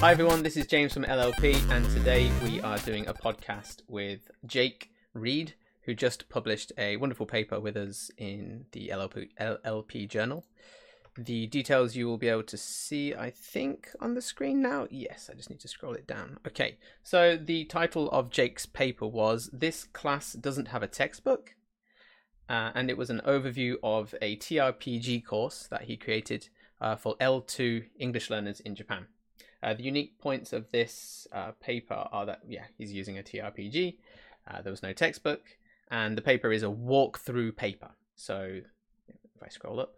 Hi everyone, this is James from LLP, and today we are doing a podcast with Jake Reed, who just published a wonderful paper with us in the LLP, LLP journal. The details you will be able to see, I think, on the screen now. Yes, I just need to scroll it down. Okay, so the title of Jake's paper was This Class Doesn't Have a Textbook. Uh, and it was an overview of a TRPG course that he created uh, for L2 English learners in Japan. Uh, the unique points of this uh, paper are that, yeah, he's using a TRPG, uh, there was no textbook, and the paper is a walkthrough paper. So if I scroll up,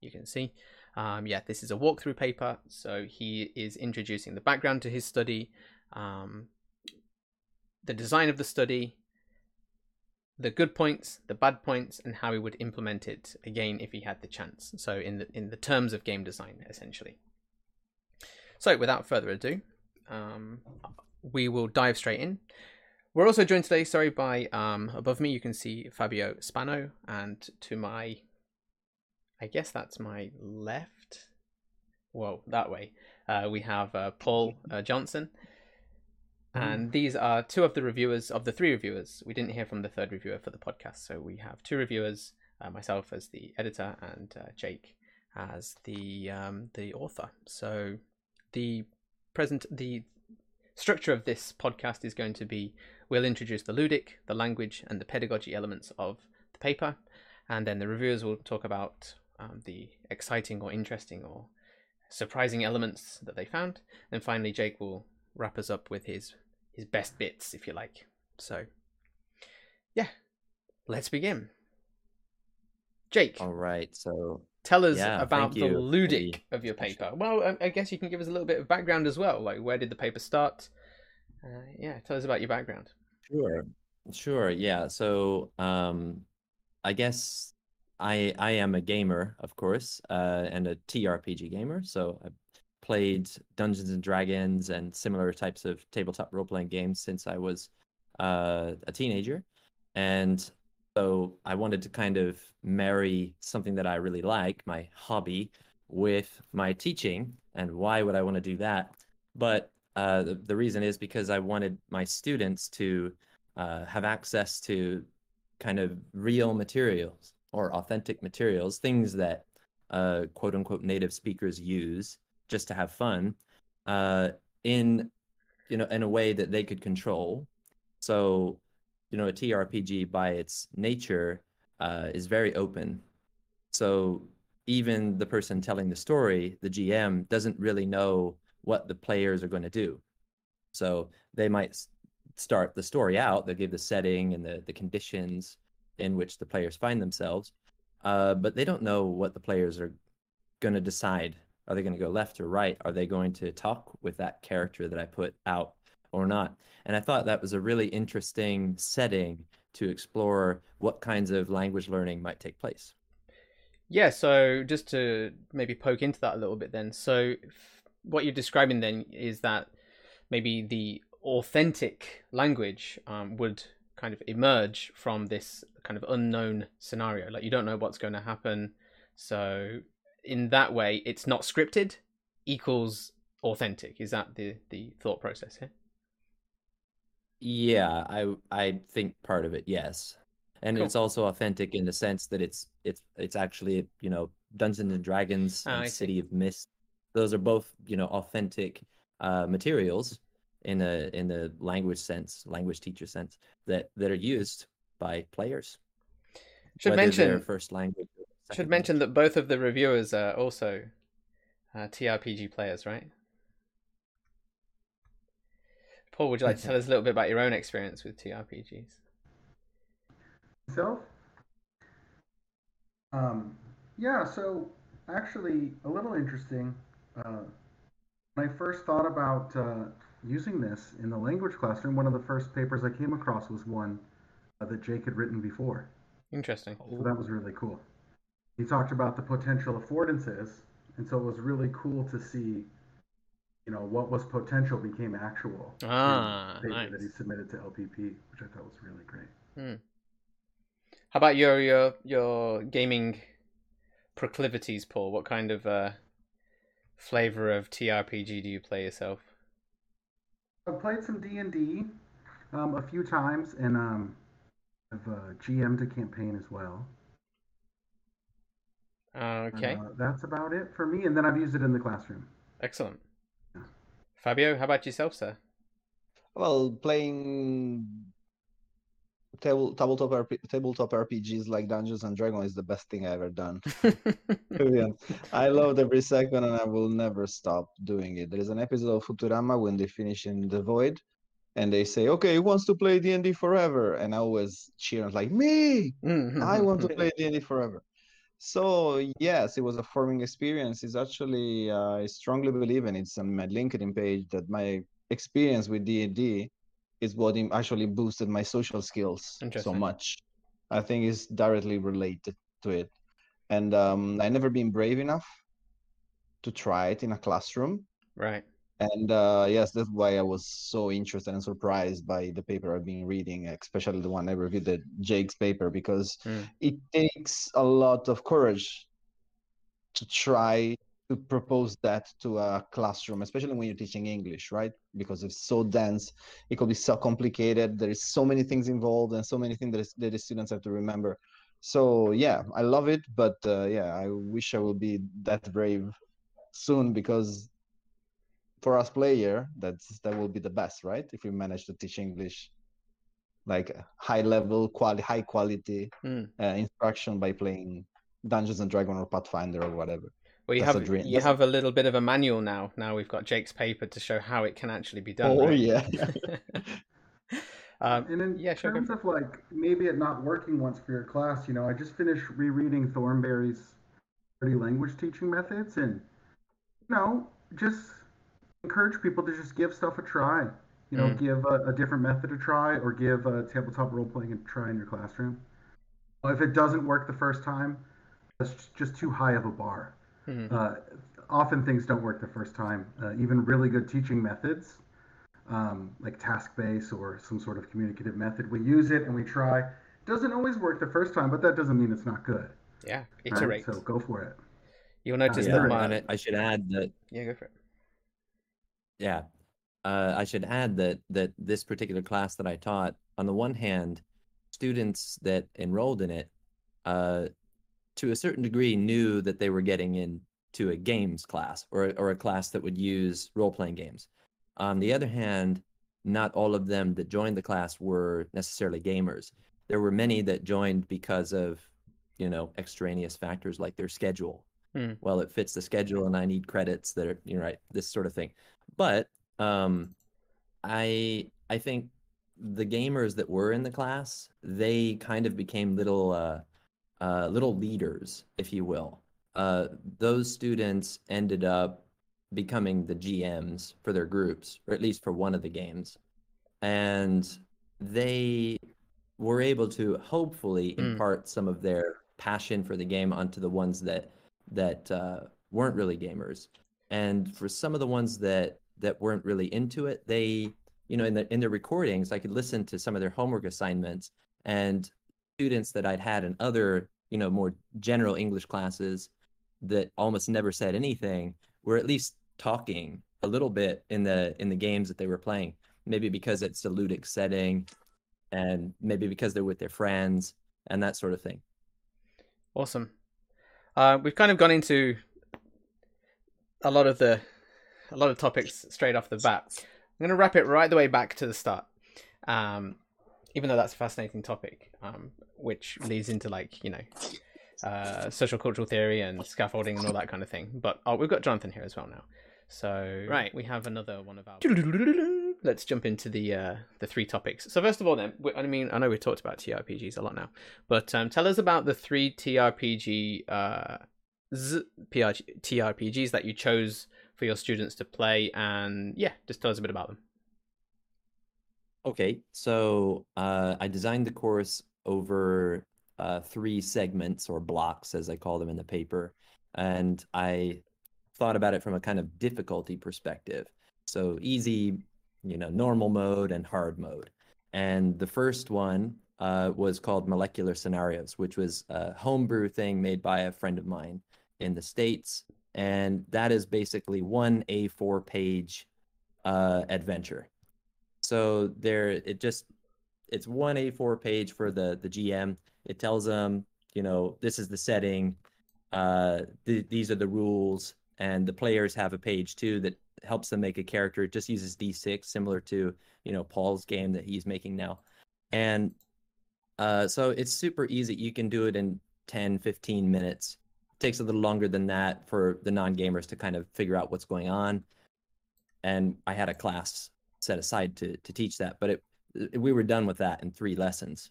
you can see. Um, yeah, this is a walkthrough paper. So he is introducing the background to his study, um, the design of the study, the good points, the bad points, and how he would implement it again if he had the chance. So in the in the terms of game design, essentially. So without further ado, um, we will dive straight in. We're also joined today, sorry, by um, above me you can see Fabio Spano, and to my, I guess that's my left. well, that way. Uh, we have uh, Paul uh, Johnson, and these are two of the reviewers of the three reviewers. We didn't hear from the third reviewer for the podcast, so we have two reviewers: uh, myself as the editor and uh, Jake as the um, the author. So the present the structure of this podcast is going to be we'll introduce the ludic, the language, and the pedagogy elements of the paper, and then the reviewers will talk about um, the exciting or interesting or surprising elements that they found. And finally, Jake will wrap us up with his his best bits, if you like. So, yeah, let's begin. Jake, All right. So tell us yeah, about the ludic The- of your paper. Well, I- I guess you can give us a little bit of background as well. Like, where did the paper start? Uh, yeah, tell us about your background. sure, sure, yeah. So um, I guess I I am a gamer, of course, uh, and a TRPG gamer. So I played Dungeons and Dragons and similar types of tabletop role-playing games since I was uh, a teenager, and so I wanted to kind of marry something that I really like, my hobby, with my teaching. And why would I want to do that? But uh, the, the reason is because I wanted my students to uh, have access to kind of real materials or authentic materials, things that uh, quote unquote native speakers use just to have fun, uh, in you know in a way that they could control. So, you know, a TRPG by its nature uh, is very open. So even the person telling the story, the GM, doesn't really know what the players are going to do. So they might start the story out, they'll give the setting and the, the conditions in which the players find themselves, uh, but they don't know what the players are going to decide. Are they going to go left or right? Are they going to talk with that character that I put out or not? And I thought that was a really interesting setting to explore what kinds of language learning might take place. Yeah, so just to maybe poke into that a little bit then. So what you're describing then is that maybe the authentic language um, would kind of emerge from this kind of unknown scenario. Like you don't know what's going to happen. So in that way, it's not scripted equals authentic. Is that the the thought process here? Yeah, I I think part of it, yes. And Cool. it's also authentic in the sense that it's it's it's actually, you know, Dungeons and Dragons Ah, and City of Mist. Those are both, you know, authentic uh, materials in a in the language sense, language teacher sense that that are used by players, Should mention first language should mention language. that both of the reviewers are also uh, TRPG players, right? Paul, would you like to tell us a little bit about your own experience with TRPGs? Myself? Um, yeah, so actually, a little interesting. Uh, when I first thought about uh, using this in the language classroom, one of the first papers I came across was one uh, that Jake had written before. Interesting. So that was really cool. He talked about the potential affordances, and so it was really cool to see, you know, what was potential became actual. Ah, nice. that he submitted to LPP, which I thought was really great. How about your your your gaming proclivities, Paul? What kind of uh, flavor of TRPG do you play yourself? I've played some D and D um, a few times, and um, I've uh, GM'd a campaign as well. Okay, Uh, that's about it for me, and then I've used it in the classroom. excellent. Fabio, how about yourself, sir? Well, playing table tabletop RP, tabletop RPGs like Dungeons and Dragons is the best thing I've ever done. To be honest. I loved every second, and I will never stop doing it. There is an episode of Futurama when they finish in the void, and they say, "Okay, who wants to play D and D forever?" And I always cheer and like me. Mm-hmm. I want to play D and D forever. So yes, it was a forming experience. It's actually uh, I strongly believe, and it's on my LinkedIn page that my experience with D and D is what actually boosted my social skills so much. I think it's directly related to it, and um, I never been brave enough to try it in a classroom. Right. And uh, yes, that's why I was so interested and surprised by the paper I've been reading, especially the one I reviewed, the Jake's paper, because Mm. it takes a lot of courage to try to propose that to a classroom, especially when you're teaching English, right? Because it's so dense, it could be so complicated. There is so many things involved and so many things that, is, that the students have to remember. So yeah, I love it, but uh, yeah, I wish I will be that brave soon because for us player, that's that will be the best, right? If we manage to teach English like high level, quality, high quality Mm. uh, instruction by playing Dungeons and Dragons or Pathfinder or whatever. Well, you That's a have dream. you That's- have a little bit of a manual now. Now we've got Jake's paper to show how it can actually be done. oh right? yeah. um, And in yeah, terms for of like maybe it not working once for your class, you know, I just finished rereading Thornbury's 30 language teaching methods, and you know, just encourage people to just give stuff a try. You know, Mm. give a, a different method a try, or give a tabletop role playing a try in your classroom. If it doesn't work the first time, that's just too high of a bar. Mhm. Uh, often things don't work the first time. Uh, even really good teaching methods, um, like task based or some sort of communicative method, we use it and we try. Doesn't always work the first time, but that doesn't mean it's not good. yeah, right? iterate. So go for it. You'll notice Yeah, that right. my I, I should add that yeah, go for it. Yeah. Uh, I should add that that this particular class that I taught, on the one hand, students that enrolled in it, uh, to a certain degree, knew that they were getting into a games class or or a class that would use role playing games. On the other hand, not all of them that joined the class were necessarily gamers. There were many that joined because of, you know, extraneous factors like their schedule. Hmm. Well, it fits the schedule, and I need credits that are, you know, right, this sort of thing but um i i think the gamers that were in the class they kind of became little uh uh little leaders if you will. Uh those students ended up becoming the gms for their groups or at least for one of the games. And they were able to hopefully Mm. impart some of their passion for the game onto the ones that that uh, weren't really gamers and for some of the ones that that weren't really into it they you know in the in their recordings i could listen to some of their homework assignments and students that i'd had in other you know more general english classes that almost never said anything were at least talking a little bit in the in the games that they were playing maybe because it's a ludic setting and maybe because they're with their friends and that sort of thing Awesome. Uh, we've kind of gone into a lot of the a lot of topics straight off the bat. I'm going to wrap it right the way back to the start, um, even though that's a fascinating topic, um, which leads into like you know uh, social cultural theory and scaffolding and all that kind of thing. But oh, we've got Jonathan here as well now. So right, we have another one of our. Let's jump into the uh, the three topics. So first of all, then, we- I mean, I know we've talked about TRPGs a lot now, but um, tell us about the three TRPG uh, TRPGs that you chose for your students to play, and yeah, just tell us a bit about them. Okay, so uh, I designed the course over uh, three segments or blocks, as I call them in the paper, and I thought about it from a kind of difficulty perspective. So easy, you know, normal mode and hard mode. And the first one uh, was called Molecular Scenarios, which was a homebrew thing made by a friend of mine in the States. And that is basically one A4 page uh, adventure So there, it just it's one A4 page for the the GM. It tells them, you know, this is the setting, uh, th- these are the rules, and the players have a page too that helps them make a character. It just uses D6, similar to you know Paul's game that he's making now, and uh, so it's super easy. You can do it in 10, 15 minutes. Takes a little longer than that for the non-gamers to kind of figure out what's going on. And I had a class set aside to to teach that, but it we were done with that in three lessons.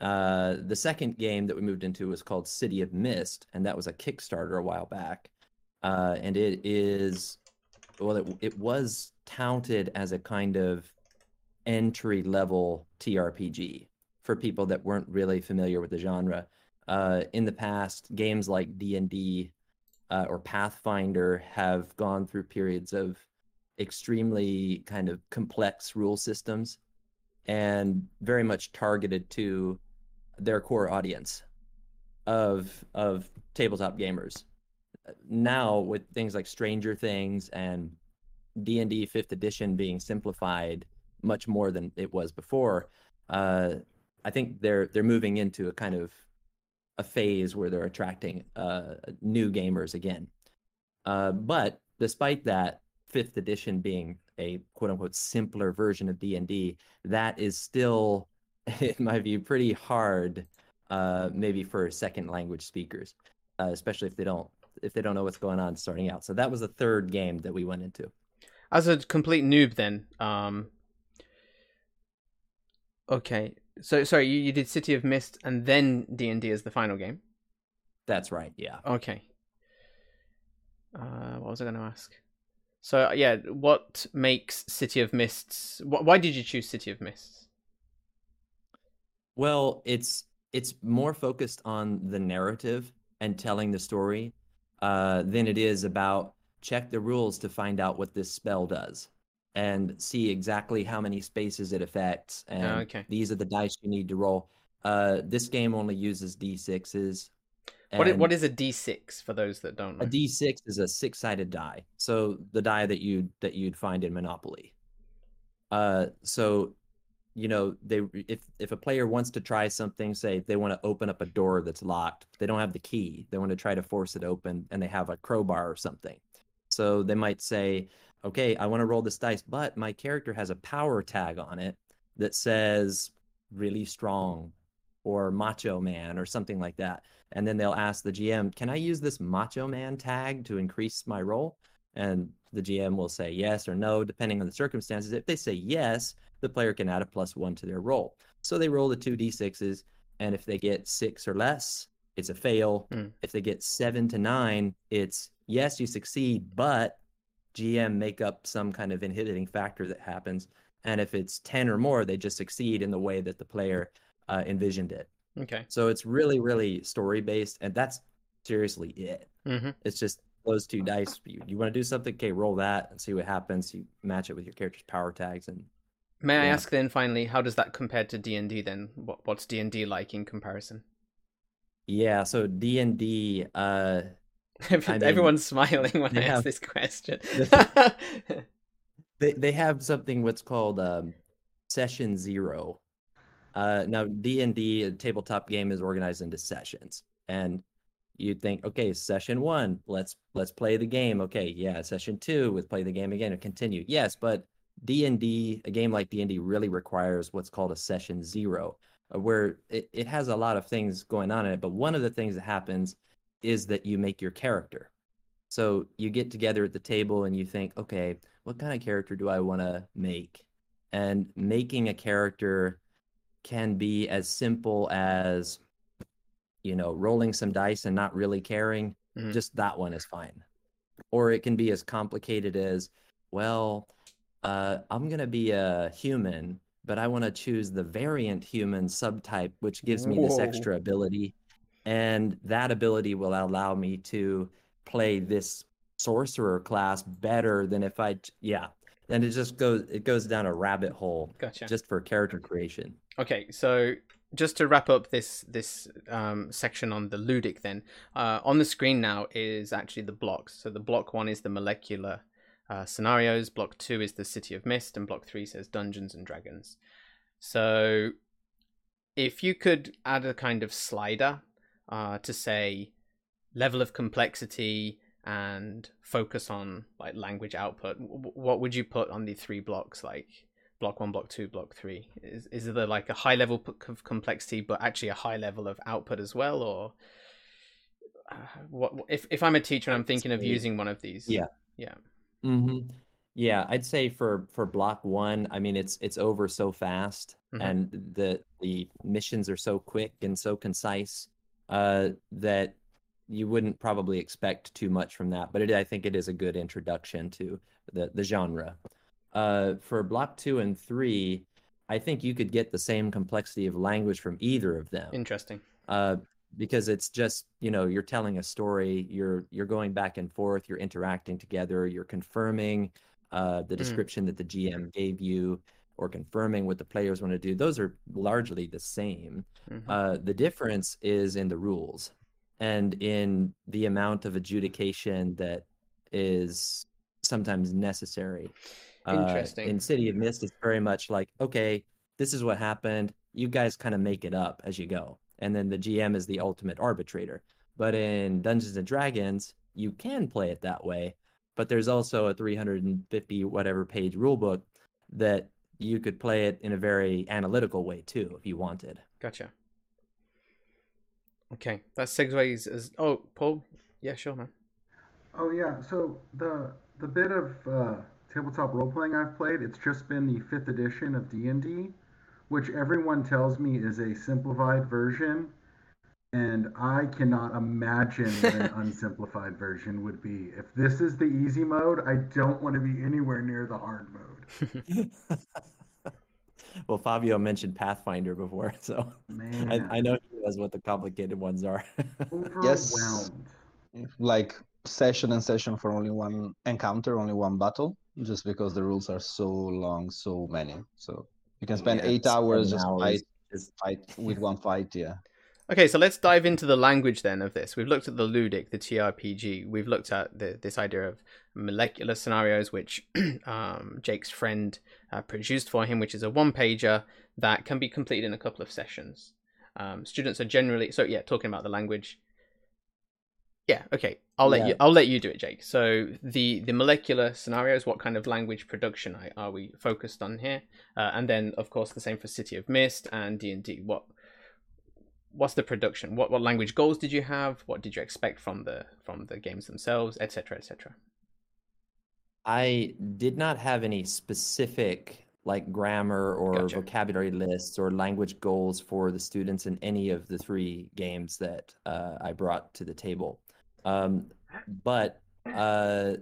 Uh, the second game that we moved into was called City of Mist, and that was a Kickstarter a while back. Uh, and it is, well, it, it was touted as a kind of entry level TRPG for people that weren't really familiar with the genre. Uh, in the past, games like D and D uh, or Pathfinder have gone through periods of extremely kind of complex rule systems and very much targeted to their core audience of of tabletop gamers. Now with things like Stranger Things and D&D 5th edition being simplified much more than it was before, uh, I think they're they're moving into a kind of a phase where they're attracting uh, new gamers again. Uh, but despite that, fifth edition being a quote unquote simpler version of D&D, that is still, in my view, pretty hard, uh, maybe for second language speakers, uh, especially if they don't if they don't know what's going on starting out. So that was the third game that we went into. As a complete noob, then, um, okay. So sorry, you, you did City of Mist and then D and D as the final game. That's right. Yeah. Okay. Uh, what was I going to ask? So yeah, what makes City of Mists? Wh- why did you choose City of Mists? Well, it's it's more focused on the narrative and telling the story uh, than it is about check the rules to find out what this spell does and see exactly how many spaces it affects and Ah, okay. these are the dice you need to roll. Uh, this game only uses d6s. What i- and what is a D6 for those that don't know? a d6 is a six-sided die. So the die that you that you'd find in Monopoly. Uh, so you know they if if a player wants to try something, say they want to open up a door that's locked, they don't have the key. They want to try to force it open, and they have a crowbar or something. So they might say, "Okay, I want to roll this dice, but my character has a power tag on it that says really strong or macho man or something like that." And then they'll ask the GM, "Can I use this macho man tag to increase my roll?" And the GM will say yes or no, depending on the circumstances. If they say yes, the player can add a plus one to their roll. So they roll the two d6s, and if they get six or less, it's a fail. Hmm. If they get seven to nine, it's yes, you succeed, but GM make up some kind of inhibiting factor that happens. And if it's 10 or more, they just succeed in the way that the player uh, envisioned it. Okay. So it's really, really story based, and that's seriously it. hmm It's just those two dice. You, you want to do something? Okay, roll that and see what happens. You match it with your character's power tags, and May I Yeah. ask then finally, how does that compare to D and D then? What what's D and D like in comparison? yeah. So D and D. Everyone's smiling when I they ask this question. they they have something what's called um, session zero. Uh, now D and D, a tabletop game, is organized into sessions, and you'd think, okay, session one, let's let's play the game. Okay, yeah, session two, let's play the game again and continue. Yes, but D and D, a game like D and D, really requires what's called a session zero, uh, where it, it has a lot of things going on in it. But one of the things that happens is that you make your character. So you get together at the table and you think, okay, what kind of character do I want to make? And making a character can be as simple as, you know, rolling some dice and not really caring. Mhm. Just that one is fine. Or it can be as complicated as, well, uh, I'm going to be a human, but I want to choose the variant human subtype, which gives me this extra ability. And that ability will allow me to play this sorcerer class better than if I, yeah. And it just goes, it goes down a rabbit hole gotcha. just for character creation. Okay, so just to wrap up this this um, section on the ludic, then uh, on the screen now is actually the blocks. So the block one is the molecular uh, scenarios. Block two is the City of Mist, and block three says Dungeons and Dragons. So, if you could add a kind of slider uh, to say level of complexity and focus on like language output, what would you put on the three blocks? Like block one, block two, block three. Is is there like a high level of complexity, but actually a high level of output as well, or uh, what? If if I'm a teacher and I'm thinking of using one of these, yeah, yeah. Mm-hmm. Yeah, I'd say for for block one, I mean it's it's over so fast, mm-hmm. and the the missions are so quick and so concise uh, that you wouldn't probably expect too much from that. But it, I think it is a good introduction to the the genre. Uh, for block two and three, I think you could get the same complexity of language from either of them. Interesting. Uh, because it's just you know you're telling a story you're you're going back and forth you're interacting together you're confirming uh, the mm. description mm. that the gm gave you or confirming what the players want to do those are largely the same. Mm-hmm. uh, the difference is in the rules and in the amount of adjudication that is sometimes necessary. Uh, interesting. uh, in city of mist it's very much like okay this is what happened. You guys kind of make it up as you go. And then the GM is the ultimate arbitrator. But in Dungeons and Dragons, you can play it that way, but there's also a 350 whatever page rulebook that you could play it in a very analytical way too if you wanted. Gotcha. Okay, that segues as oh Paul, yeah, sure, man. Oh yeah, so the the bit of uh, tabletop role playing I've played, it's just been the fifth edition of D and D, which everyone tells me is a simplified version. And I cannot imagine what an unsimplified version would be. If this is the easy mode, I don't want to be anywhere near the hard mode. well, Fabio mentioned Pathfinder before, so I, I, know he knows what the complicated ones are. yes, like session and session for only one encounter, only one battle, just because the rules are so long, so many. So you can spend yeah, eight hours just hours. fight, just fight with one fight. Yeah. Okay, so let's dive into the language then of this. We've looked at the ludic, the TRPG. We've looked at the, this idea of molecular scenarios, which um, Jake's friend uh, produced for him, which is a one pager that can be completed in a couple of sessions. Um, students are generally so yeah, talking about the language. Yeah, okay. I'll let yeah. you. I'll let you do it, Jake. So the the molecular scenarios. What kind of language production are we focused on here? Uh, and then, of course, the same for City of Mist and D and D. What what's the production? What what language goals did you have? What did you expect from the from the games themselves, etc., etc. I did not have any specific like grammar or gotcha. vocabulary lists or language goals for the students in any of the three games that uh, I brought to the table. Um, but uh,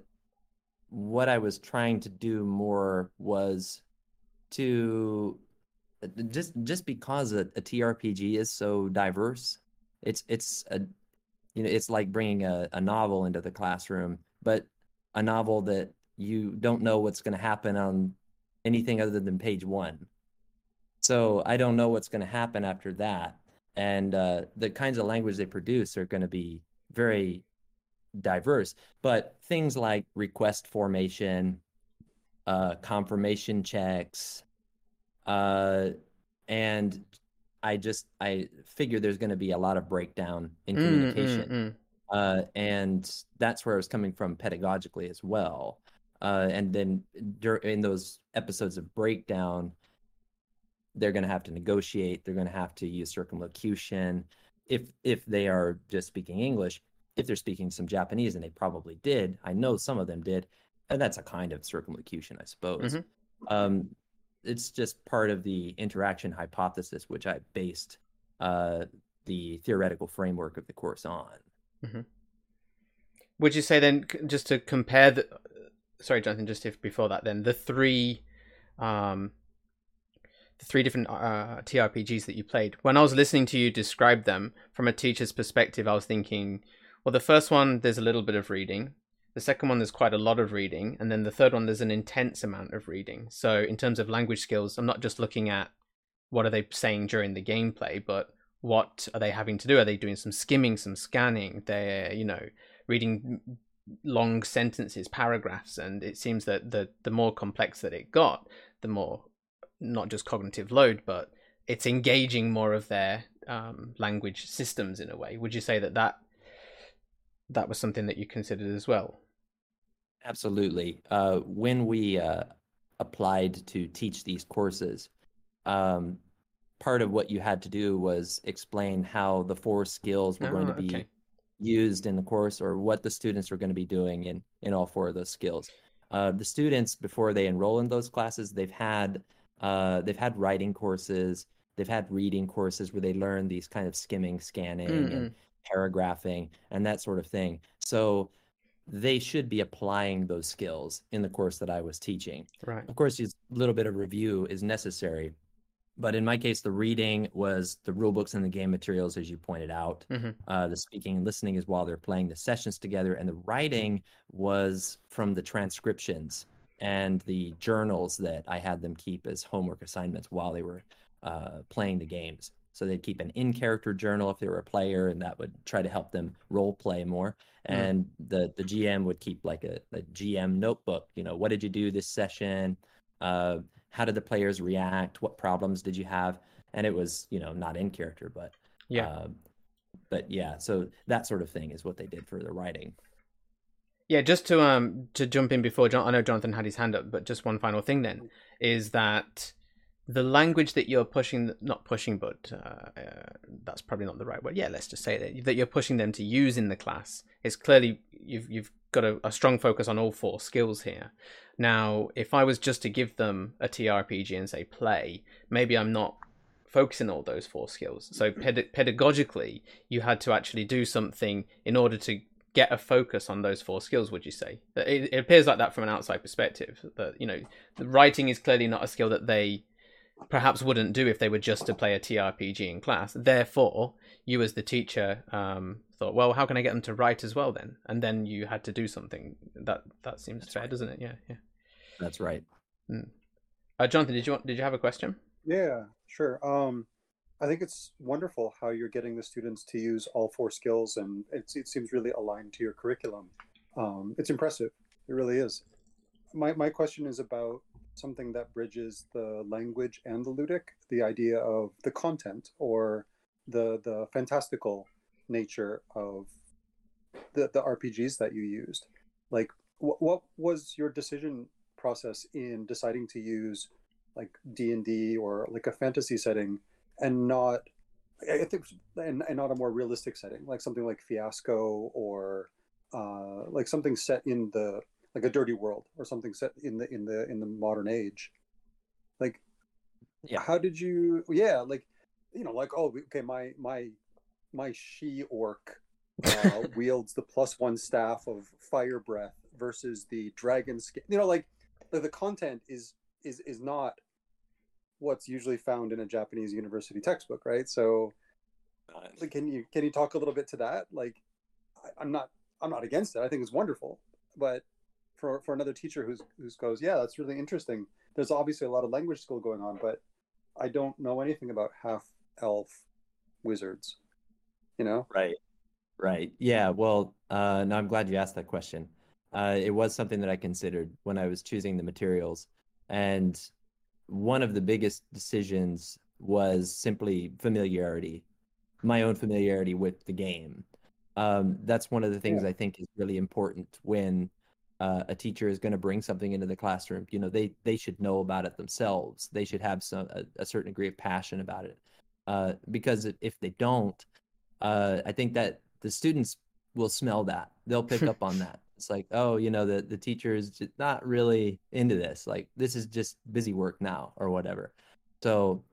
what I was trying to do more was to just just because a, a TRPG is so diverse, it's it's a you know it's like bringing a, a novel into the classroom, but a novel that you don't know what's going to happen on anything other than page one. So I don't know what's going to happen after that, and uh, the kinds of language they produce are going to be very diverse, but things like request formation, uh, confirmation checks, uh, and I just I figure there's going to be a lot of breakdown in mm, communication, mm, mm, uh, and that's where I was coming from pedagogically as well. Uh, and then in those episodes of breakdown, they're going to have to negotiate. They're going to have to use circumlocution if if they are just speaking English if they're speaking some Japanese, and they probably did, I know some of them did, and that's a kind of circumlocution, I suppose. Mm-hmm. Um, it's just part of the interaction hypothesis, which I based uh, the theoretical framework of the course on. Mm-hmm. Would you say then, just to compare the, sorry, Jonathan, just if before that, then the three, um, the three different uh, TRPGs that you played. When I was listening to you describe them from a teacher's perspective, I was thinking well, the first one, there's a little bit of reading. The second one, there's quite a lot of reading. And then the third one, there's an intense amount of reading. So, in terms of language skills, I'm not just looking at what are they saying during the gameplay, but what are they having to do? Are they doing some skimming, some scanning? They're, you know, reading long sentences, paragraphs, and it seems that the the more complex that it got, the more not just cognitive load, but it's engaging more of their um, language systems in a way. Would you say that that that was something that you considered as well? Absolutely. Uh, when we uh, applied to teach these courses, um, part of what you had to do was explain how the four skills were oh, going to oh, be okay. used in the course or what the students were going to be doing in, in all four of those skills. Uh, the students, before they enroll in those classes, they've had uh, they've had writing courses, they've had reading courses where they learn these kind of skimming, scanning, mm and paragraphing, and that sort of thing. So they should be applying those skills in the course that I was teaching. Right. Of course, a little bit of review is necessary, but in my case, the reading was the rule books and the game materials, as you pointed out. Mm-hmm. Uh, the speaking and listening is while they're playing the sessions together, and the writing was from the transcriptions and the journals that I had them keep as homework assignments while they were uh, playing the games. So they'd keep an in-character journal if they were a player, and that would try to help them role play more. Mm-hmm. And mm. the the GM would keep like a, a GM notebook. You know, what did you do this session? Uh, how did the players react? What problems did you have? And it was, you know, not in character, but yeah, uh, but yeah. So that sort of thing is what they did for the writing. Yeah, just to um to jump in before John, I know Jonathan had his hand up, but just one final thing then is that the language that you're pushing, not pushing, but uh, uh, that's probably not the right word. Yeah, let's just say that that you're pushing them to use in the class is clearly you've you've got a, a strong focus on all four skills here. Now, if I was just to give them a TRPG and say play, maybe I'm not focusing all those four skills. So ped- pedagogically, you had to actually do something in order to get a focus on those four skills would you say it, it, appears like that from an outside perspective that you know writing is clearly not a skill that they perhaps wouldn't do if they were just to play a trpg in class therefore you as the teacher um, thought well how can i get them to write as well then and then you had to do something that that seems That's fair right. doesn't it yeah yeah that's right mm. uh, jonathan did you want did you have a question yeah sure um I think it's wonderful how you're getting the students to use all four skills, and it seems really aligned to your curriculum. Um, it's impressive. It really is. My, my question is about something that bridges the language and the ludic, the idea of the content or the the fantastical nature of the, the RPGs that you used. Like, wh- what was your decision process in deciding to use like D and D or like a fantasy setting? and not I think and, and not a more realistic setting like something like Fiasco or uh, like something set in the like a dirty world or something set in the in the in the modern age like yeah how did you yeah like you know like oh okay my my my she orc uh, wields the plus one staff of fire breath versus the dragon skin you know like the, the content is is is not what's usually found in a Japanese university textbook, right? So, nice. can you can you talk a little bit to that? Like, I, am not I'm not against it. I think it's wonderful, but for for another teacher who's who's goes, yeah, that's really interesting. There's obviously a lot of language school going on, but I don't know anything about half elf wizards. You know? Right. Right. Yeah. Well, uh, no, I'm glad you asked that question. Uh, it was something that I considered when I was choosing the materials, and one of the biggest decisions was simply familiarity, my own familiarity with the game. Um, that's one of the things yeah. I think is really important when uh, a teacher is going to bring something into the classroom. You know, they they should know about it themselves. They should have some a, a certain degree of passion about it, uh, because if they don't, uh, I think that the students will smell that. They'll pick up on that. It's like, oh, you know, the the teacher is not really into this. Like, this is just busy work now or whatever. So,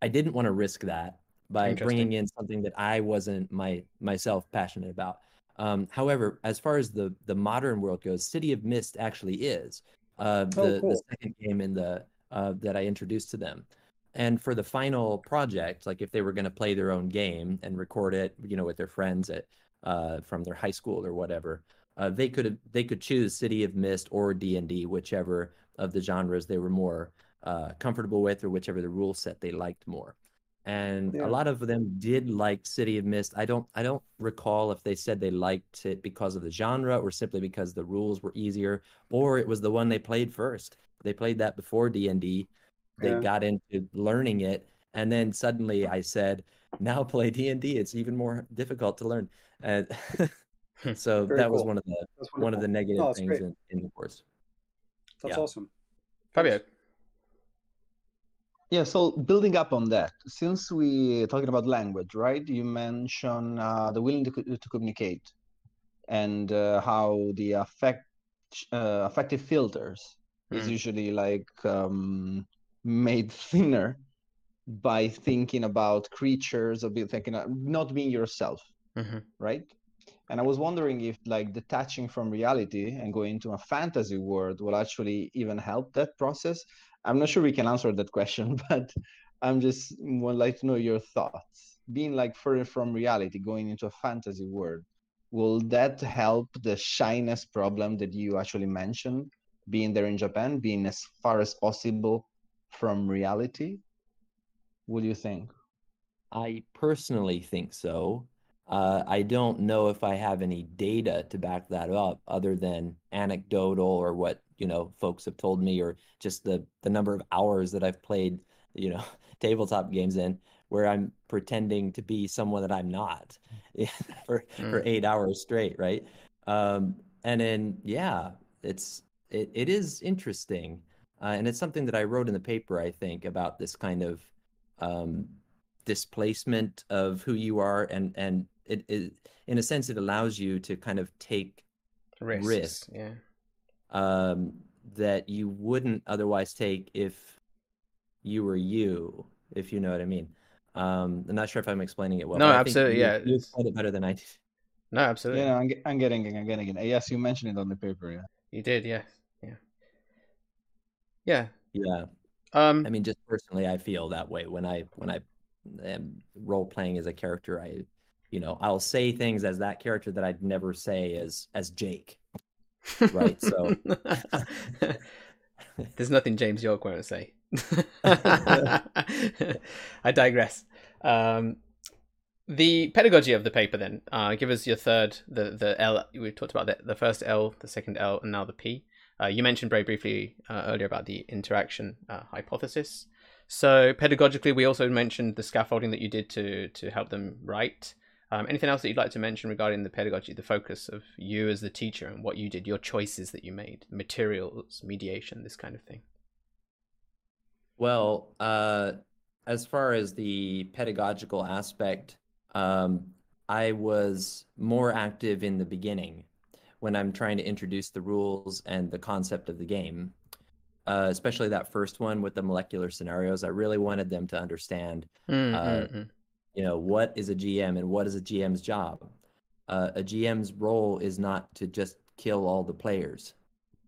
I didn't want to risk that by bringing in something that I wasn't my myself passionate about. Um, however, as far as the the modern world goes, City of Mist actually is uh, the, oh, cool. the second game in the uh, that I introduced to them. And for the final project, like if they were going to play their own game and record it, you know, with their friends at uh, from their high school or whatever, uh, they could they could choose City of Mist or D and D, whichever of the genres they were more uh, comfortable with, or whichever the rule set they liked more. And Yeah. a lot of them did like City of Mist. I don't I don't recall if they said they liked it because of the genre or simply because the rules were easier or it was the one they played first. They played that before D&D. They Yeah. got into learning it and then suddenly I said, "Now play D&D. It's even more difficult to learn." And so Very that was one of the one of the negative Oh, things great. in, in the course. That's Yeah. awesome. Fabio. Yeah, so building up on that, since we're talking about language, right? You mentioned uh, the willing to, to communicate and uh, how the affect uh, affective filters is Mm. usually like um, made thinner by thinking about creatures or be thinking not being yourself, Mhm. right? And I was wondering if like detaching from reality and going into a fantasy world will actually even help that process. I'm not sure we can answer that question, but I'm just would like to know your thoughts. Being like further from reality, going into a fantasy world, will that help the shyness problem that you actually mentioned? Being there in Japan, being as far as possible from reality. What do you think? I personally think so. Uh, I don't know if I have any data to back that up other than anecdotal or what, you know, folks have told me or just the the number of hours that I've played, you know, tabletop games in where I'm pretending to be someone that I'm not for for Mm. eight hours straight, right? Um, and then yeah, it's it, it is interesting. Uh, and it's something that I wrote in the paper, I think, about this kind of um, displacement of who you are, and and it, it in a sense it allows you to kind of take Risks. Risk. Yeah. Um, that you wouldn't otherwise take if you were you, if you know what I mean. Um, I'm not sure if I'm explaining it well. No, but I think absolutely, you- yeah, You it's- explained it better than I did. No, absolutely. Yeah, no, I'm, ge- I'm getting it. I'm getting it. Yes, you mentioned it on the paper. Yeah. You did. Yeah. Yeah. Yeah. Yeah. Um. I mean, just personally, I feel that way when I when I am role playing as a character. I, you know, I'll say things as that character that I'd never say as as Jake. Right, so- There's nothing James York won't say. I digress. Um, the pedagogy of the paper, then, uh, give us your third, the the L. We talked about the, the first L, the second L, and now the P. Uh, you mentioned very briefly uh, earlier about the interaction uh, hypothesis. So pedagogically, we also mentioned the scaffolding that you did to to help them write. Um, anything else that you'd like to mention regarding the pedagogy, the focus of you as the teacher and what you did, your choices that you made, materials, mediation, this kind of thing? Well, uh, as far as the pedagogical aspect, um, I was more active in the beginning when I'm trying to introduce the rules and the concept of the game, uh, especially that first one with the molecular scenarios. I really wanted them to understand Mm, Uh, mm, mm. You know what is a GM and what is a GM's job. Uh, a GM's role is not to just kill all the players,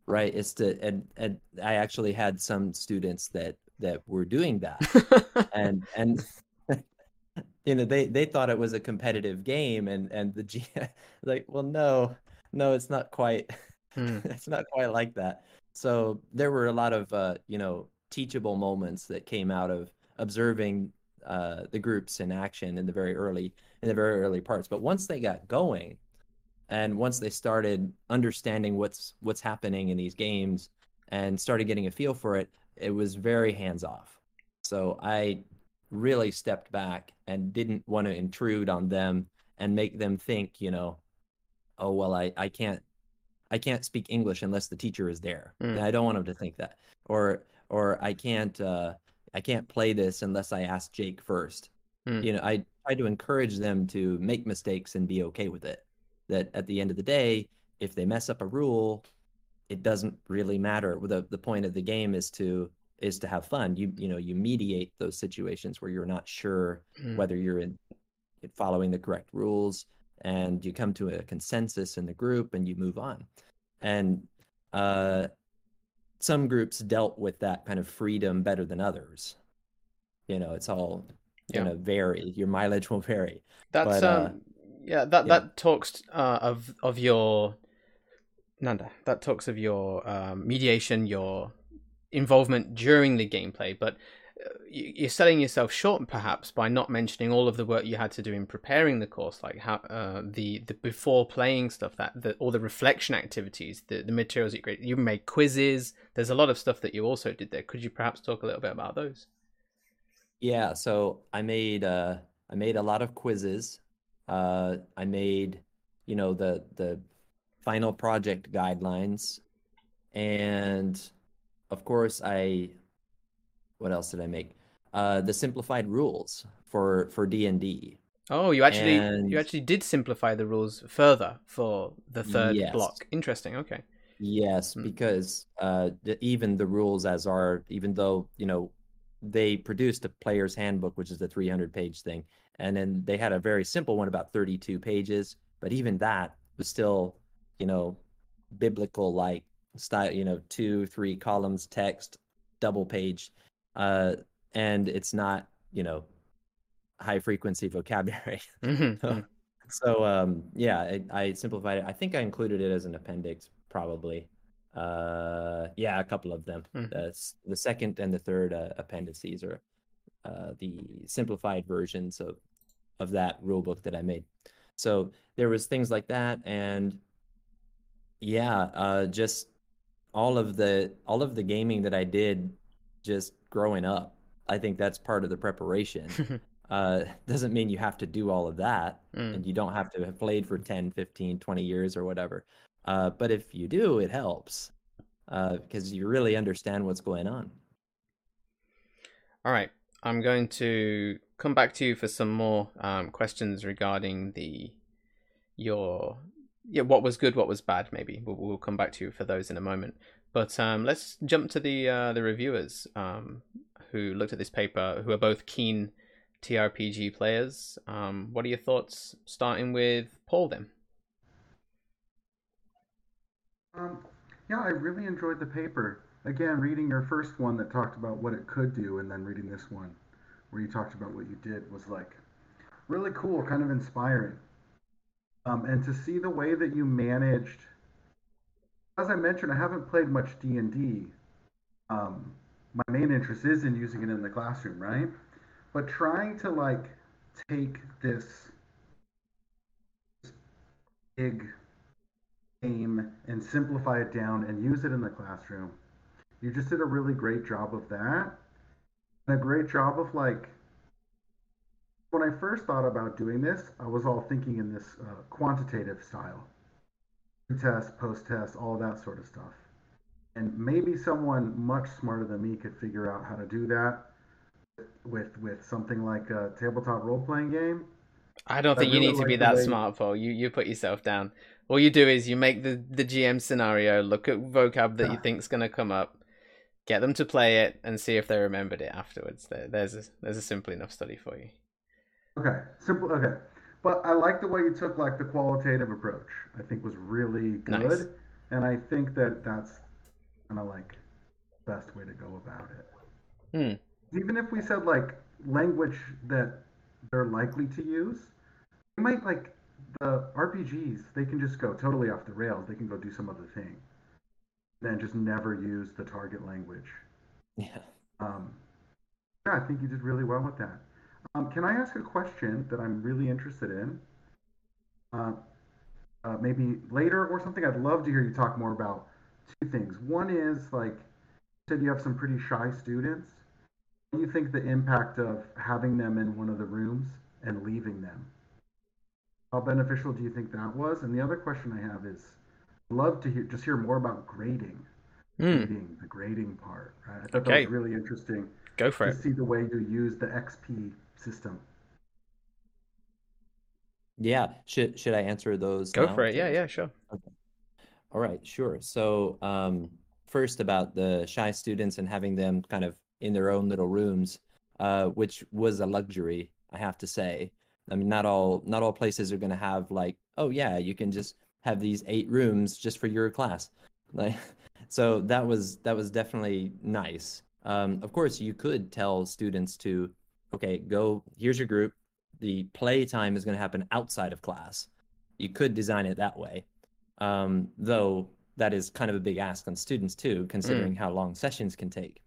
right? It's to and and I actually had some students that that were doing that, and and you know they they thought it was a competitive game, and and the GM like, well, no, no, it's not quite. Hmm. it's not quite like that. So there were a lot of uh, you know teachable moments that came out of observing uh, the groups in action in the very early in the very early parts. But once they got going, and once they started understanding what's what's happening in these games and started getting a feel for it, it was very hands off. So I really stepped back and didn't want to intrude on them and make them think, you know, oh well, I I can't I can't speak English unless the teacher is there. Mm. And I don't want them to think that. Or or I can't uh, I can't play this unless I ask Jake first. Mm. You know, I try to encourage them to make mistakes and be okay with it. That at the end of the day, if they mess up a rule, it doesn't really matter. The the point of the game is to is to have fun. You you know, you mediate those situations where you're not sure Mm. whether you're in following the correct rules and you come to a consensus in the group and you move on and uh, some groups dealt with that kind of freedom better than others you know it's all Yeah. going to vary your mileage will vary That's But, uh, um, yeah. That yeah. that talks uh, of of your Nanda. That talks of your um, mediation, your involvement during the gameplay. But you're selling yourself short perhaps by not mentioning all of the work you had to do in preparing the course like how uh, the the before playing stuff that the, all the reflection activities the, the materials you create you made quizzes. There's a lot of stuff that you also did there. Could you perhaps talk a little bit about those? Yeah, so I made uh I made a lot of quizzes. Uh I made, you know, the the final project guidelines. And of course I what else did I make? Uh the simplified rules for for D&D. oh you actually And- you actually did simplify the rules further for the third Yes. block interesting okay Yes, Hmm. because uh the, even the rules as are even though, you know, they produced a player's handbook which is the 300 page thing and then they had a very simple one about 32 pages, but even that was still, you know, biblical like style, you know, two, three columns text, double page. Uh and it's not, you know, high frequency vocabulary. Mhm, mhm. So um, yeah, I, I simplified it. I think I included it as an appendix, probably. Uh, yeah, a couple of them. Mhm. The the second and the third uh, appendices are uh, the simplified versions of of that rule book that I made. So there was things like that, and yeah, uh, just all of the all of the gaming that I did just growing up. I think that's part of the preparation uh, doesn't mean you have to do all of that Mm. and you don't have to have played for 10 15 20 years or whatever uh, but if you do it helps uh, because you really understand what's going on All right, I'm going to come back to you for some more um, questions regarding the your yeah what was good, what was bad. Maybe we'll, we'll come back to you for those in a moment. But um, let's jump to the uh, the reviewers um, who looked at this paper, who are both keen TRPG players. Um, what are your thoughts? Starting with Paul, then. Um, yeah, I really enjoyed the paper. Again, reading your first one that talked about what it could do, and then reading this one where you talked about what you did was like really cool, kind of inspiring. Um, and to see the way that you managed, as I mentioned, I haven't played much D and D. Um, my main interest is in using it in the classroom, right? But trying to like take this big game and simplify it down and use it in the classroom. You just did a really great job of that. And a great job of like, when I first thought about doing this, I was all thinking in this uh, quantitative style test, post test, all that sort of stuff. And maybe someone much smarter than me could figure out how to do that with with something like a tabletop role playing game. I don't I think you really need to be that way- smart, Paul. You you put yourself down. All you do is you make the the GM scenario, look at vocab that you Yeah. think's going to come up, get them to play it, and see if they remembered it afterwards. There, there's a, there's a simple enough study for you. Okay, simple. Okay, but I like the way you took like the qualitative approach. I think was really good, Nice. and I think that that's kind of like best way to go about it. Hmm. Even if we said like language that they're likely to use, we might like the RPGs. They can just go totally off the rails. They can go do some other thing, then just never use the target language. yeah Um, yeah, I think you did really well with that. Um, can I ask a question that I'm really interested in? Uh, uh, maybe later or something. I'd love to hear you talk more about two things. One is like you said you have some pretty shy students. What do you think the impact of having them in one of the rooms and leaving them? How beneficial do you think that was? And the other question I have is, I'd love to hear just hear more about grading Hmm. grading, the grading part. Right? I thought Okay. that was really interesting Go for to it. see the way you use the XP system. yeah should should i answer those Go now? for it. Yeah, yeah, sure. Okay. All right, sure. So, um, first about the shy students and having them kind of in their own little rooms, uh, which was a luxury, I have to say. I mean, not all not all places are going to have like, oh yeah, you can just have these eight rooms just for your class. Like, so that was that was definitely nice. Um, of course, you could tell students to, okay, go. Here's your group. The play time is going to happen outside of class. You could design it that way um, though that is kind of a big ask on students too, considering how long sessions can take.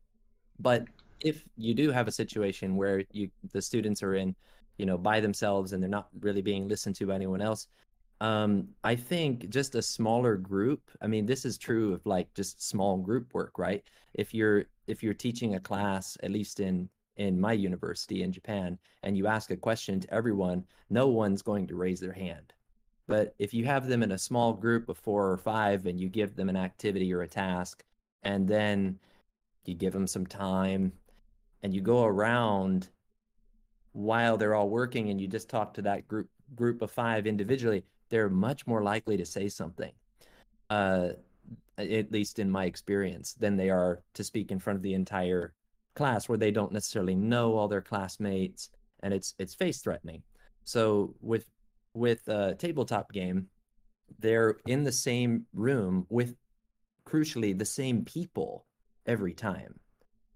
But if you do have a situation where you the students are in, you know, by themselves and they're not really being listened to by anyone else, um, I think just a smaller group. I mean, this is true of like just small group work, right? If you're if you're teaching a class, at least in in my university in Japan, and you ask a question to everyone, no one's going to raise their hand. But if you have them in a small group of four or five and you give them an activity or a task, and then you give them some time and you go around while they're all working and you just talk to that group group of five individually, they're much more likely to say something. Uh, at least in my experience, than they are to speak in front of the entire class where they don't necessarily know all their classmates and it's it's face threatening. So with with a tabletop game, they're in the same room with crucially the same people every time.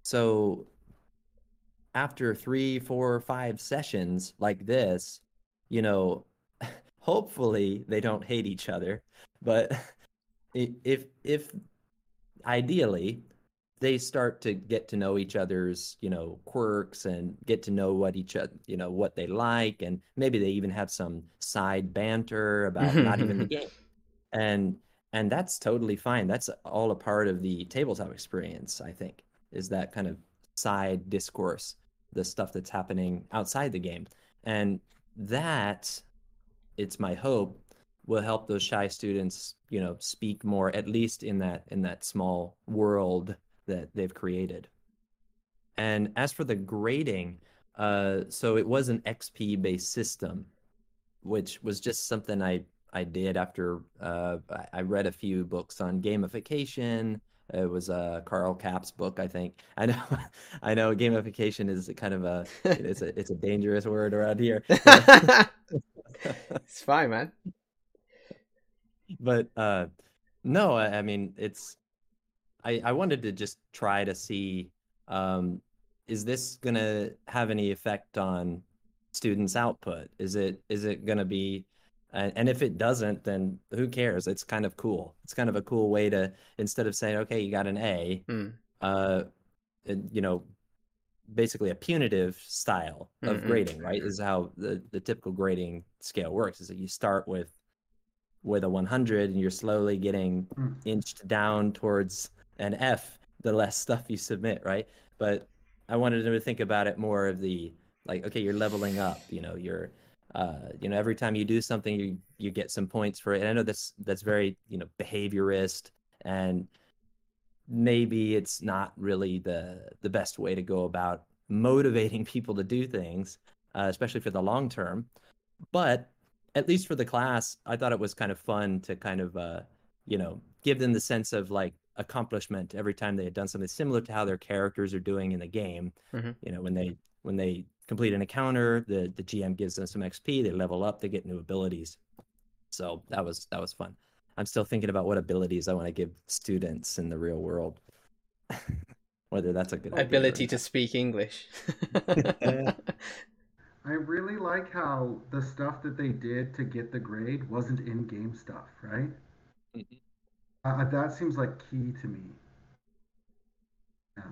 So after three, four, five sessions like this, you know, hopefully they don't hate each other. But if if ideally they start to get to know each other's you know quirks and get to know what each other you know what they like and maybe they even have some side banter about mm-hmm, not even the mm-hmm. game. And and that's totally fine. That's all a part of the tabletop experience i think is that kind of side discourse the stuff that's happening outside the game. And that it's my hope will help those shy students you know speak more at least in that in that small world that they've created and as for the grading uh so it was an xp based system which was just something i i did after uh i read a few books on gamification it was a uh, Karl Kapp's book, I think. I know, I know. Gamification is kind of a it's a it's a dangerous word around here. it's fine, man but uh no I, I, mean it's i i wanted to just try to see um is this gonna have any effect on students output is it is it gonna be and if it doesn't then who cares it's kind of cool it's kind of a cool way to instead of saying okay you got an a mm. uh you know basically a punitive style of mm-hmm. grading right is how the the typical grading scale works is that you start with with a 100 and you're slowly getting mm. inched down towards an F the less stuff you submit, right? But I wanted them to think about it more of the like, okay, you're leveling up, you know, you're uh, you know, every time you do something, you you get some points for it. And I know that's that's very you know behaviorist, and maybe it's not really the the best way to go about motivating people to do things, uh, especially for the long term. But at least for the class, I thought it was kind of fun to kind of, uh, you know, give them the sense of like accomplishment every time they had done something similar to how their characters are doing in the game. Mm-hmm. You know, when they when they complete an encounter, the the GM gives them some XP, they level up, they get new abilities. So that was that was fun. I'm still thinking about what abilities I want to give students in the real world. Whether that's a good ability to speak English. I really like how the stuff that they did to get the grade wasn't in-game stuff, right? Mm-hmm. Uh, that seems like key to me. Yeah.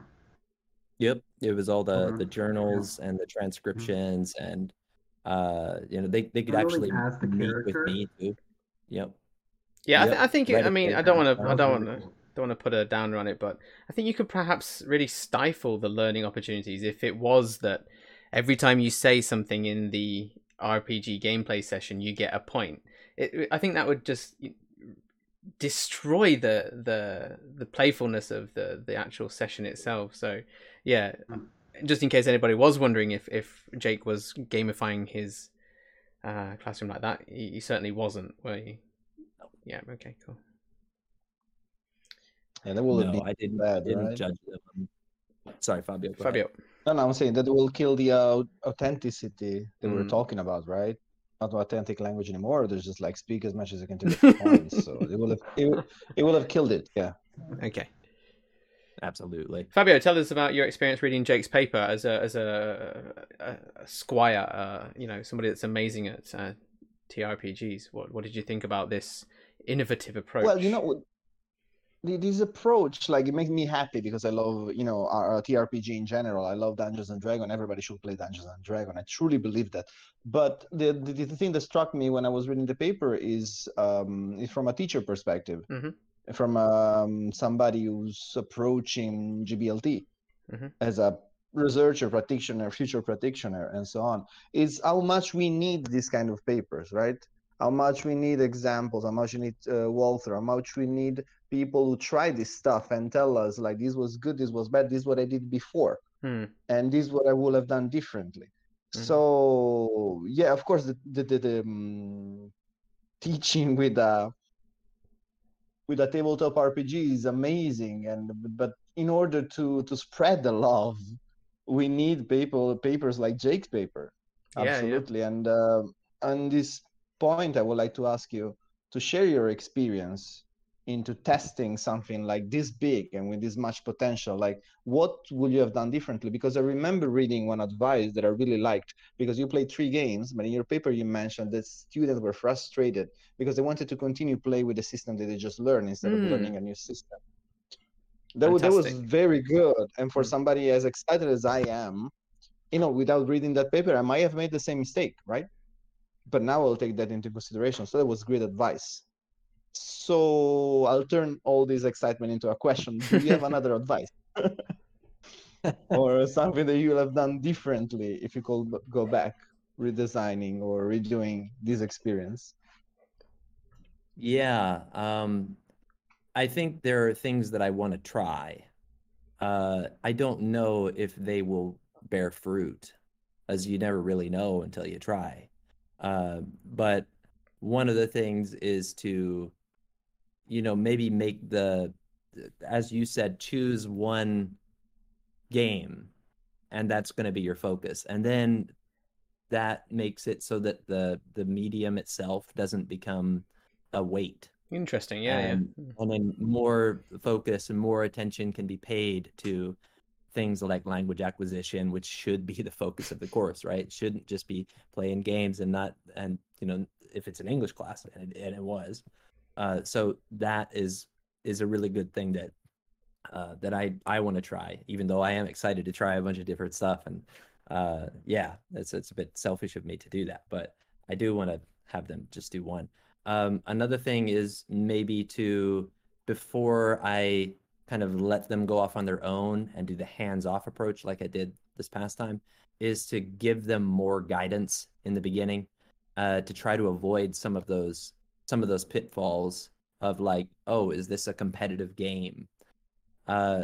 Yep, it was all the uh-huh. the journals yeah. and the transcriptions, mm-hmm. and uh, you know, they they could actually the meet character. with me too. Yep. Yeah, yep. I, th- I, think. It, I mean, I don't want to. I don't want to. Don't want to put a downer on it, but I think you could perhaps really stifle the learning opportunities if it was that every time you say something in the RPG gameplay session, you get a point. It, I think that would just destroy the the the playfulness of the the actual session itself. So, yeah, just in case anybody was wondering if if Jake was gamifying his uh, classroom like that, he, he certainly wasn't. Were you? Yeah. Okay. Cool. And that will no, be I didn't, bad, didn't right? judge them. Sorry, Fabio. Fabio. Ahead. No, no, I'm saying that will kill the uh, authenticity that mm. we're talking about, right? Not authentic language anymore. There's just like speak as much as you can to get points. So it will have it, it will have killed it. Yeah. Okay. Absolutely. Fabio, tell us about your experience reading Jake's paper as a as a, a, a squire. Uh, you know, somebody that's amazing at uh, TRPGs. What what did you think about this innovative approach? Well, you know, th- this approach like it makes me happy because i love you know our, our trpg in general. I love dungeons and dragon everybody should play dungeons and dragon i truly believe that. But the, the, the thing that struck me when i was reading the paper is um is from a teacher perspective Mhm. from um, somebody who's approaching gblt Mhm. as a researcher practitioner future practitioner and so on is how much we need these kind of papers right how much we need examples how much we need uh, how much we need people who try this stuff and tell us like this was good this was bad this is what i did before Hmm. and this is what i would have done differently Mhm. so yeah of course the the, the, the um, teaching with a with a tabletop rpg is amazing and but in order to to spread the love we need people papers like jake's paper Yeah, yeah. absolutely and uh, on this point i would like to ask you to share your experience into testing something like this big and with this much potential. Like what would you have done differently? Because i remember reading one advice that i really liked because you played three games but in your paper you mentioned that students were frustrated because they wanted to continue play with the system that they just learned instead Mm. of learning a new system. That, wa- that was very good and for Mm. somebody as excited as i am you know without reading that paper i might have made the same mistake right but now i'll take that into consideration. So that was great advice. So i'll turn all this excitement into a question. Do you have another advice? Or something that you will have done differently if you could go back redesigning or redoing this experience? Yeah, um, I think there are things that I want to try. Uh, I don't know if they will bear fruit, as you never really know until you try. Uh, but one of the things is to, you know, maybe make the, as you said, choose one game, and that's going to be your focus, and then that makes it so that the the medium itself doesn't become a weight Interesting. Yeah, and, yeah. and then more focus and more attention can be paid to things like language acquisition which should be the focus of the course right? It shouldn't just be playing games and not and you know if it's an english class and it, and it was. Uh, so that is is a really good thing that uh, that i i want to try even though i am excited to try a bunch of different stuff. And uh, yeah it's it's a bit selfish of me to do that but i do want to have them just do one. Um, another thing is maybe to before I kind of let them go off on their own and do the hands-off approach like I did this past time, is to give them more guidance in the beginning, uh, to try to avoid some of those some of those pitfalls of like, oh, is this a competitive game? Uh,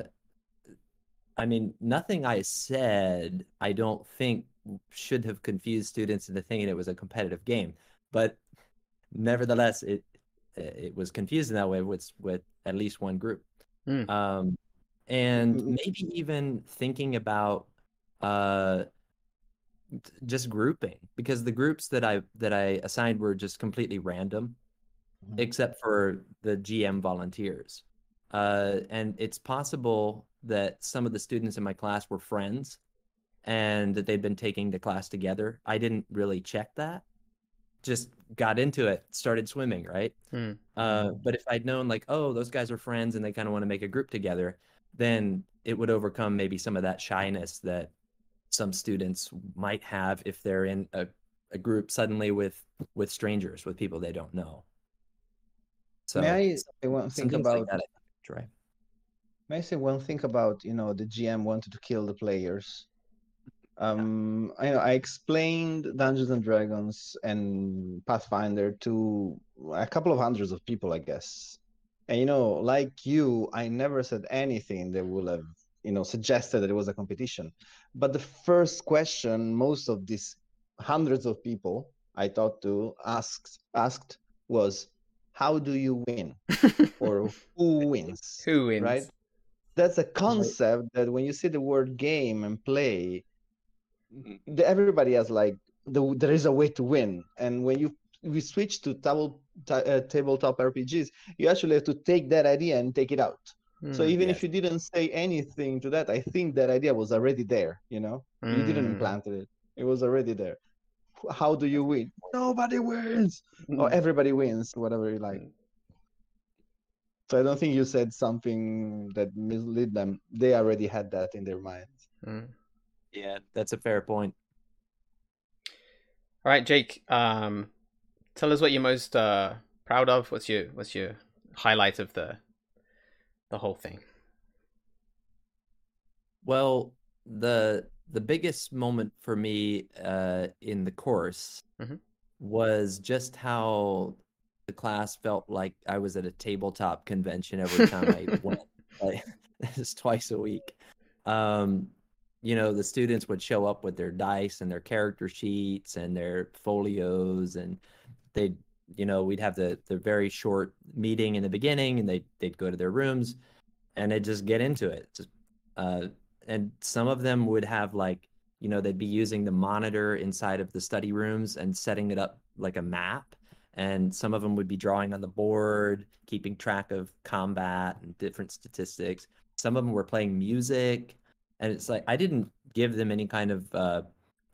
I mean, nothing I said I don't think should have confused students into thinking it was a competitive game, but nevertheless, it it was in that way with with at least one group, Mm. um, and Mm. maybe even thinking about uh, just grouping because the groups that I that I assigned were just completely random, Mhm. except for the GM volunteers, uh, and it's possible that some of the students in my class were friends and that they'd been taking the class together. I didn't really check that. Just got into it, started swimming, right? Hmm. Uh, but if I'd known, like, oh, those guys are friends and they kind of want to make a group together, then it would overcome maybe some of that shyness that some students might have if they're in a, a group suddenly with with strangers, with people they don't know. So may i one thing things like about that, try. May I say one thing about you know the GM wanted to kill the players? Um, I I explained Dungeons and Dragons and Pathfinder to a couple of hundreds of people, I guess. And you know, like you, I never said anything that would have you know suggested that it was a competition. But the first question most of these hundreds of people I talked to asked asked was, "How do you win?" or "Who wins?" Who wins? right? That's a concept that when you see the word game and play, everybody has like the, there is a way to win, and when you we switch to table ta- uh, tabletop RPGs, you actually have to take that idea and take it out. So Hmm. even if you didn't say anything to that, I think that idea was already there. You know, you didn't Hmm. implant it; it was already there. How do you win? Nobody wins, or Hmm. everybody wins, whatever you like. So I don't think you said something that misled them. They already had that in their minds. Yeah, that's a fair point. All right, Jake. Um, tell us what you're most uh, proud of. What's your what's your highlight of the the whole thing? Well, the the biggest moment for me uh, in the course Mhm. was just how the class felt like I was at a tabletop convention every time I went. Like it's twice a week. Um, you know, the students would show up with their dice and their character sheets and their folios, and they'd, you know, we'd have the the very short meeting in the beginning, and they they'd go to their rooms, and they'd just get into it. Just, uh, and some of them would have like you know they'd be using the monitor inside of the study rooms and setting it up like a map and some of them would be drawing on the board keeping track of combat and different statistics some of them were playing music and it's like i didn't give them any kind of uh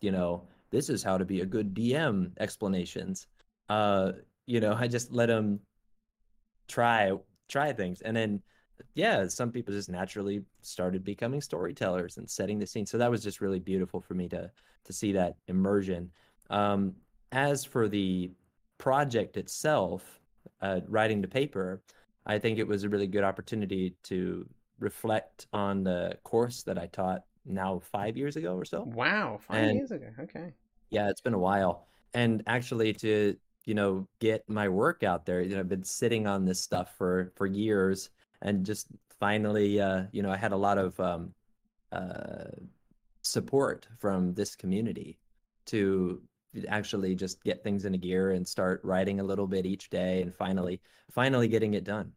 you know this is how to be a good dm explanations uh you know i just let them try try things and then yeah, some people just naturally started becoming storytellers and setting the scene. So that was just really beautiful for me to to see that immersion. Um, as for the project itself, uh, writing the paper, I think it was a really good opportunity to reflect on the course that I taught now five years ago or so. Wow, five And- years ago. Okay. Yeah, it's been a while. And actually to, you know, get my work out there, you know, I've been sitting on this stuff for for years and just finally uh, you know, I had a lot of um uh support from this community to actually just get things into gear and start writing a little bit each day and finally finally getting it done.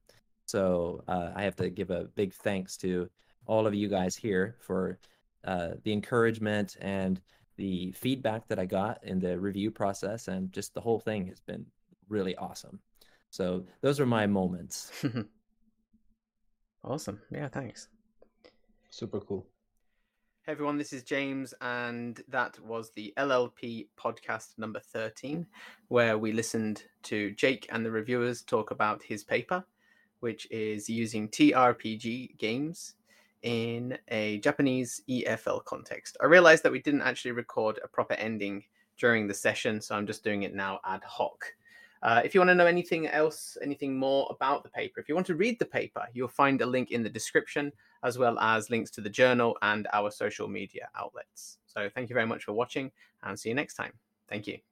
So uh, I have to give a big thanks to all of you guys here for uh, the encouragement and the feedback that I got in the review process, and just the whole thing has been really awesome. So those are my moments. awesome. Yeah, thanks. Super cool. Hey everyone, this is James, and that was the LLP podcast number 13, where we listened to Jake and the reviewers talk about his paper, which is using TRPG games in a Japanese EFL context. I realized that we didn't actually record a proper ending during the session, so I'm just doing it now ad hoc. Uh, if you want to know anything else, anything more about the paper, if you want to read the paper, you'll find a link in the description as well as links to the journal and our social media outlets. So thank you very much for watching and see you next time. Thank you.